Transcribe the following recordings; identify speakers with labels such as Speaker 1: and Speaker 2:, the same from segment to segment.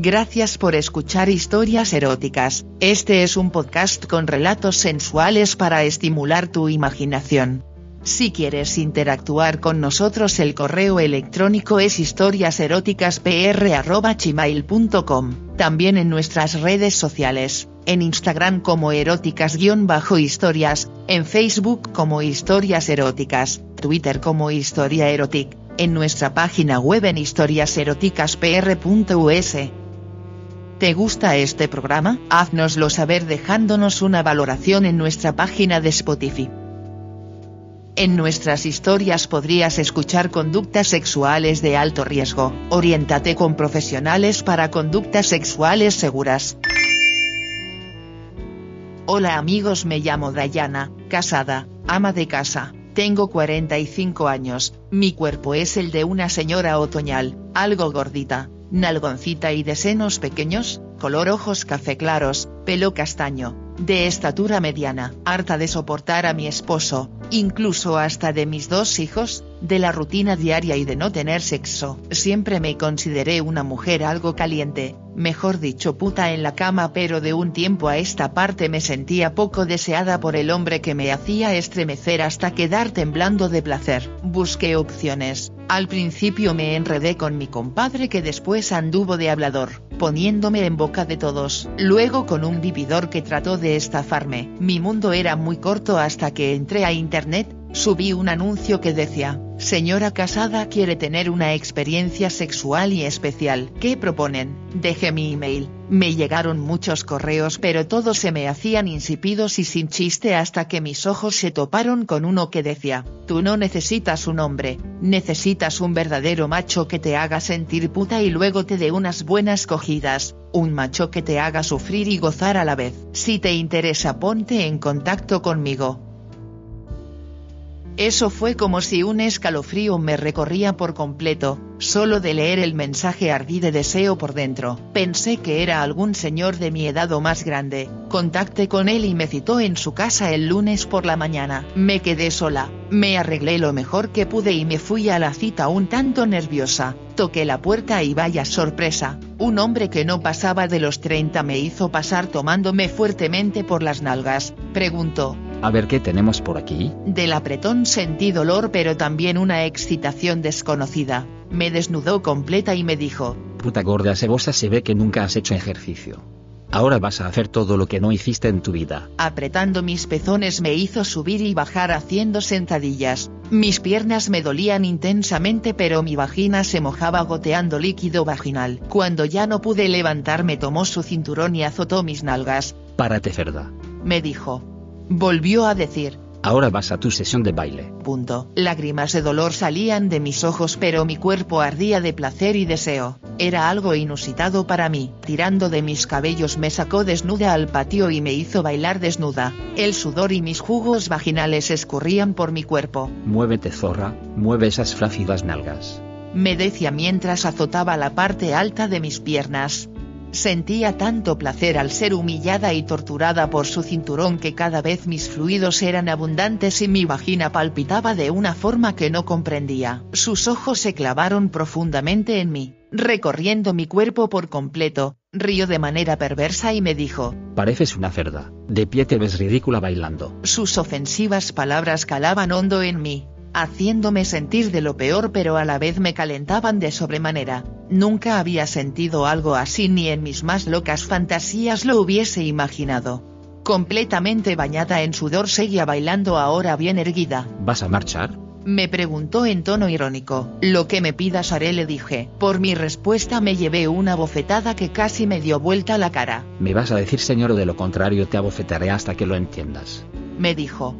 Speaker 1: Gracias por escuchar historias eróticas, este es un podcast con relatos sensuales para estimular tu imaginación. Si quieres interactuar con nosotros el correo electrónico es historiaseroticaspr.gmail.com, también en nuestras redes sociales, en Instagram como eróticas-historias, en Facebook como historias eróticas, Twitter como historia erotic, en nuestra página web en historiaseroticaspr.us. ¿Te gusta este programa? Haznoslo saber dejándonos una valoración en nuestra página de Spotify. En nuestras historias podrías escuchar conductas sexuales de alto riesgo. Oriéntate con profesionales para conductas sexuales seguras. Hola amigos, me llamo Dayana, casada, ama de casa. Tengo 45 años, mi cuerpo es el de una señora otoñal, algo gordita, nalgoncita y de senos pequeños, color ojos café claros, pelo castaño, de estatura mediana, harta de soportar a mi esposo, incluso hasta de mis dos hijos, de la rutina diaria y de no tener sexo. Siempre me consideré una mujer algo caliente, mejor dicho puta en la cama pero de un tiempo a esta parte me sentía poco deseada por el hombre que me hacía estremecer hasta quedar temblando de placer. Busqué opciones, al principio me enredé con mi compadre que después anduvo de hablador, poniéndome en boca de todos. Luego con un vividor que trató de estafarme. Mi mundo era muy corto hasta que entré a internet, subí un anuncio que decía, señora casada quiere tener una experiencia sexual y especial. ¿Qué proponen? Dejé mi email, me llegaron muchos correos pero todos se me hacían insípidos y sin chiste hasta que mis ojos se toparon con uno que decía, tú no necesitas un hombre, necesitas un verdadero macho que te haga sentir puta y luego te dé unas buenas cogidas, un macho que te haga sufrir y gozar a la vez. Si te interesa ponte en contacto conmigo. Eso fue como si un escalofrío me recorría por completo, solo de leer el mensaje ardí de deseo por dentro. Pensé que era algún señor de mi edad o más grande, contacté con él y me citó en su casa el lunes por la mañana. Me quedé sola, me arreglé lo mejor que pude y me fui a la cita un tanto nerviosa, toqué la puerta y vaya sorpresa, un hombre que no pasaba de los 30 me hizo pasar tomándome fuertemente por las nalgas, preguntó,
Speaker 2: a ver qué tenemos por aquí.
Speaker 1: Del apretón sentí dolor pero también una excitación desconocida. Me desnudó completa y me dijo.
Speaker 2: Puta gorda cebosa se ve que nunca has hecho ejercicio. Ahora vas a hacer todo lo que no hiciste en tu vida.
Speaker 1: Apretando mis pezones me hizo subir y bajar haciendo sentadillas. Mis piernas me dolían intensamente pero mi vagina se mojaba goteando líquido vaginal. Cuando ya no pude levantarme tomó su cinturón y azotó mis nalgas.
Speaker 2: Párate cerda.
Speaker 1: Me dijo. Volvió a decir.
Speaker 2: Ahora vas a tu sesión de baile.
Speaker 1: Punto. Lágrimas de dolor salían de mis ojos pero mi cuerpo ardía de placer y deseo. Era algo inusitado para mí. Tirando de mis cabellos me sacó desnuda al patio y me hizo bailar desnuda. El sudor y mis jugos vaginales escurrían por mi cuerpo.
Speaker 2: Muévete zorra, mueve esas flácidas nalgas.
Speaker 1: Me decía mientras azotaba la parte alta de mis piernas. Sentía tanto placer al ser humillada y torturada por su cinturón que cada vez mis fluidos eran abundantes y mi vagina palpitaba de una forma que no comprendía. Sus ojos se clavaron profundamente en mí, recorriendo mi cuerpo por completo, rió de manera perversa y me dijo.
Speaker 2: Pareces una cerda, de pie te ves ridícula bailando.
Speaker 1: Sus ofensivas palabras calaban hondo en mí, haciéndome sentir de lo peor pero a la vez me calentaban de sobremanera. Nunca había sentido algo así ni en mis más locas fantasías lo hubiese imaginado. Completamente bañada en sudor seguía bailando ahora bien erguida.
Speaker 2: ¿Vas a marchar?
Speaker 1: Me preguntó en tono irónico. Lo que me pidas haré le dije. Por mi respuesta me llevé una bofetada que casi me dio vuelta la cara.
Speaker 2: Me vas a decir señor o de lo contrario te abofetaré hasta que lo entiendas.
Speaker 1: Me dijo.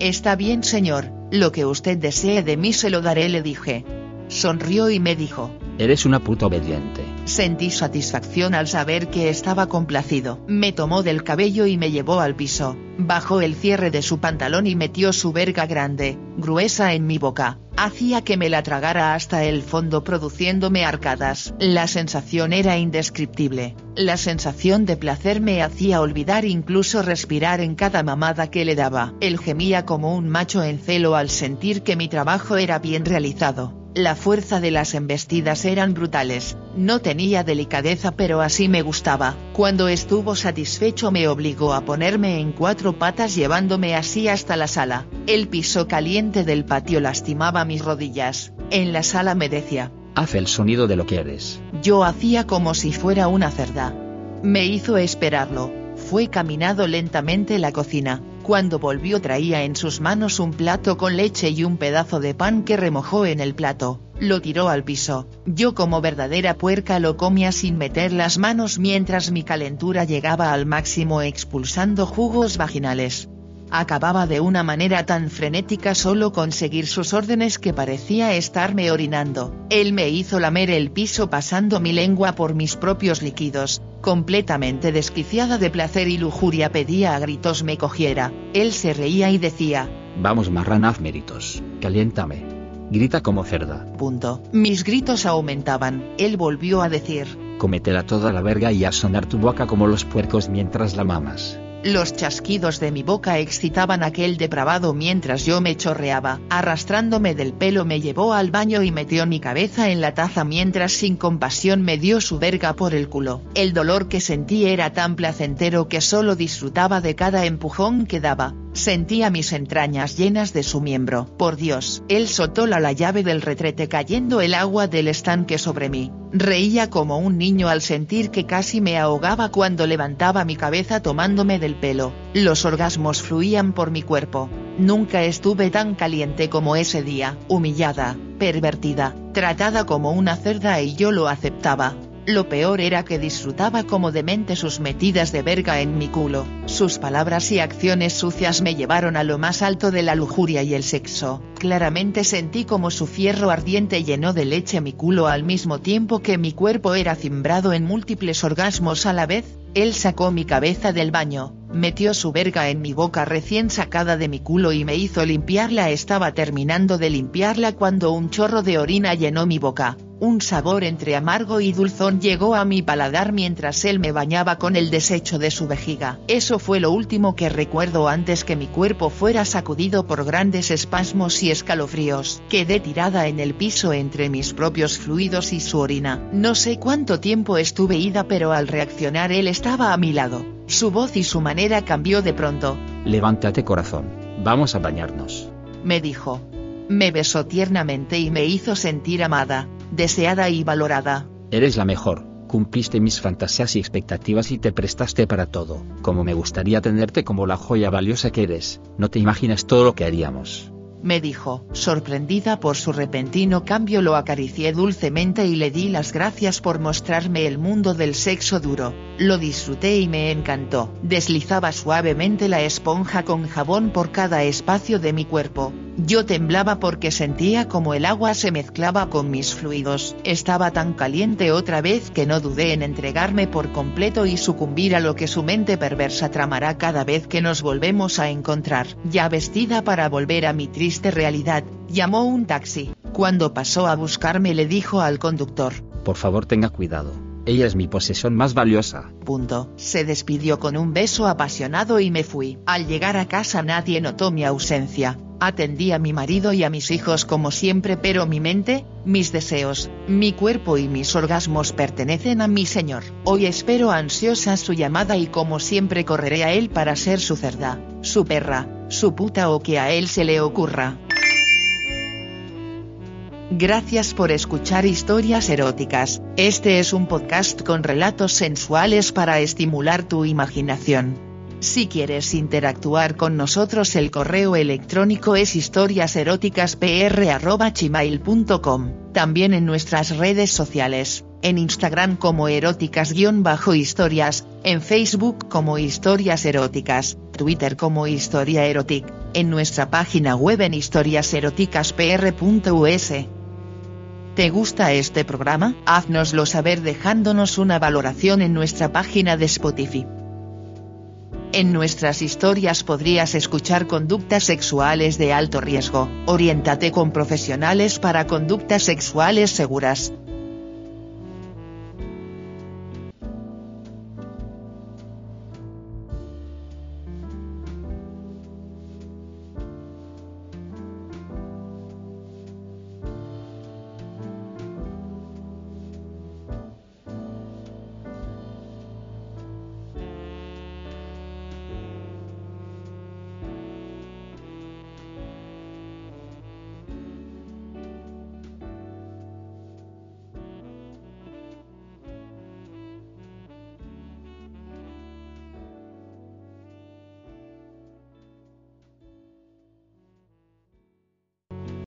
Speaker 1: Está bien señor, lo que usted desee de mí se lo daré le dije. Sonrió y me dijo.
Speaker 2: Eres una puta obediente.
Speaker 1: Sentí satisfacción al saber que estaba complacido. Me tomó del cabello y me llevó al piso. Bajó el cierre de su pantalón y metió su verga grande, gruesa en mi boca. Hacía que me la tragara hasta el fondo produciéndome arcadas. La sensación era indescriptible. La sensación de placer me hacía olvidar incluso respirar en cada mamada que le daba. Él gemía como un macho en celo al sentir que mi trabajo era bien realizado La fuerza de las embestidas eran brutales, no tenía delicadeza pero así me gustaba. Cuando estuvo satisfecho me obligó a ponerme en cuatro patas llevándome así hasta la sala. El piso caliente del patio lastimaba mis rodillas. En la sala me decía,
Speaker 2: Haz el sonido de lo que eres.
Speaker 1: Yo hacía como si fuera una cerda. Me hizo esperarlo. Fue caminado lentamente la cocina. Cuando volvió traía en sus manos un plato con leche y un pedazo de pan que remojó en el plato. Lo tiró al piso. Yo como verdadera puerca lo comía sin meter las manos mientras mi calentura llegaba al máximo expulsando jugos vaginales. Acababa de una manera tan frenética solo conseguir sus órdenes que parecía estarme orinando. Él me hizo lamer el piso pasando mi lengua por mis propios líquidos. Completamente desquiciada de placer y lujuria pedía a gritos me cogiera. Él se reía y decía,
Speaker 2: Vamos marrana haz méritos, caliéntame. Grita como cerda.
Speaker 1: Punto. Mis gritos aumentaban. Él volvió a decir,
Speaker 2: Cómetela toda la verga y a sonar tu boca como los puercos mientras la mamas.
Speaker 1: Los chasquidos de mi boca excitaban aquel depravado mientras yo me chorreaba. Arrastrándome del pelo me llevó al baño y metió mi cabeza en la taza mientras sin compasión me dio su verga por el culo. El dolor que sentí era tan placentero que solo disfrutaba de cada empujón que daba. Sentía mis entrañas llenas de su miembro. Por Dios, él soltó la, la llave del retrete cayendo el agua del estanque sobre mí. Reía como un niño al sentir que casi me ahogaba cuando levantaba mi cabeza tomándome del pelo. Los orgasmos fluían por mi cuerpo. Nunca estuve tan caliente como ese día, humillada, pervertida, tratada como una cerda y yo lo aceptaba. Lo peor era que disfrutaba como demente sus metidas de verga en mi culo, sus palabras y acciones sucias me llevaron a lo más alto de la lujuria y el sexo, claramente sentí como su fierro ardiente llenó de leche mi culo al mismo tiempo que mi cuerpo era cimbrado en múltiples orgasmos a la vez, él sacó mi cabeza del baño, metió su verga en mi boca recién sacada de mi culo y me hizo limpiarla. Estaba terminando de limpiarla cuando un chorro de orina llenó mi boca, un sabor entre amargo y dulzón llegó a mi paladar mientras él me bañaba con el desecho de su vejiga. Eso fue lo último que recuerdo antes que mi cuerpo fuera sacudido por grandes espasmos y escalofríos. Quedé tirada en el piso entre mis propios fluidos y su orina. No sé cuánto tiempo estuve ida pero al reaccionar él estaba a mi lado. Su voz y su manera cambió de pronto.
Speaker 2: Levántate corazón, vamos a bañarnos.
Speaker 1: Me dijo. Me besó tiernamente y me hizo sentir amada, deseada y valorada.
Speaker 2: Eres la mejor, cumpliste mis fantasías y expectativas y te prestaste para todo. Como me gustaría tenerte como la joya valiosa que eres, no te imaginas todo lo que haríamos.
Speaker 1: Me dijo, sorprendida por su repentino cambio lo acaricié dulcemente y le di las gracias por mostrarme el mundo del sexo duro. Lo disfruté y me encantó. Deslizaba suavemente la esponja con jabón por cada espacio de mi cuerpo. Yo temblaba porque sentía como el agua se mezclaba con mis fluidos. Estaba tan caliente otra vez que no dudé en entregarme por completo y sucumbir a lo que su mente perversa tramará cada vez que nos volvemos a encontrar. Ya vestida para volver a mi triste realidad, llamó un taxi. Cuando pasó a buscarme le dijo al conductor.
Speaker 2: Por favor tenga cuidado. Ella es mi posesión más valiosa.
Speaker 1: Punto. Se despidió con un beso apasionado y me fui. Al llegar a casa nadie notó mi ausencia. Atendí a mi marido y a mis hijos como siempre pero mi mente, mis deseos, mi cuerpo y mis orgasmos pertenecen a mi señor. Hoy espero ansiosa su llamada y como siempre correré a él para ser su cerda, su perra, su puta o que a él se le ocurra. Gracias por escuchar historias eróticas, este es un podcast con relatos sensuales para estimular tu imaginación. Si quieres interactuar con nosotros el correo electrónico es historiaseroticaspr.gmail.com, también en nuestras redes sociales, en Instagram como eróticas-historias, en Facebook como historias eróticas, Twitter como historia erotic, en nuestra página web en historiaseroticaspr.us. ¿Te gusta este programa? Haznoslo saber dejándonos una valoración en nuestra página de Spotify. En nuestras historias podrías escuchar conductas sexuales de alto riesgo. Oriéntate con profesionales para conductas sexuales seguras.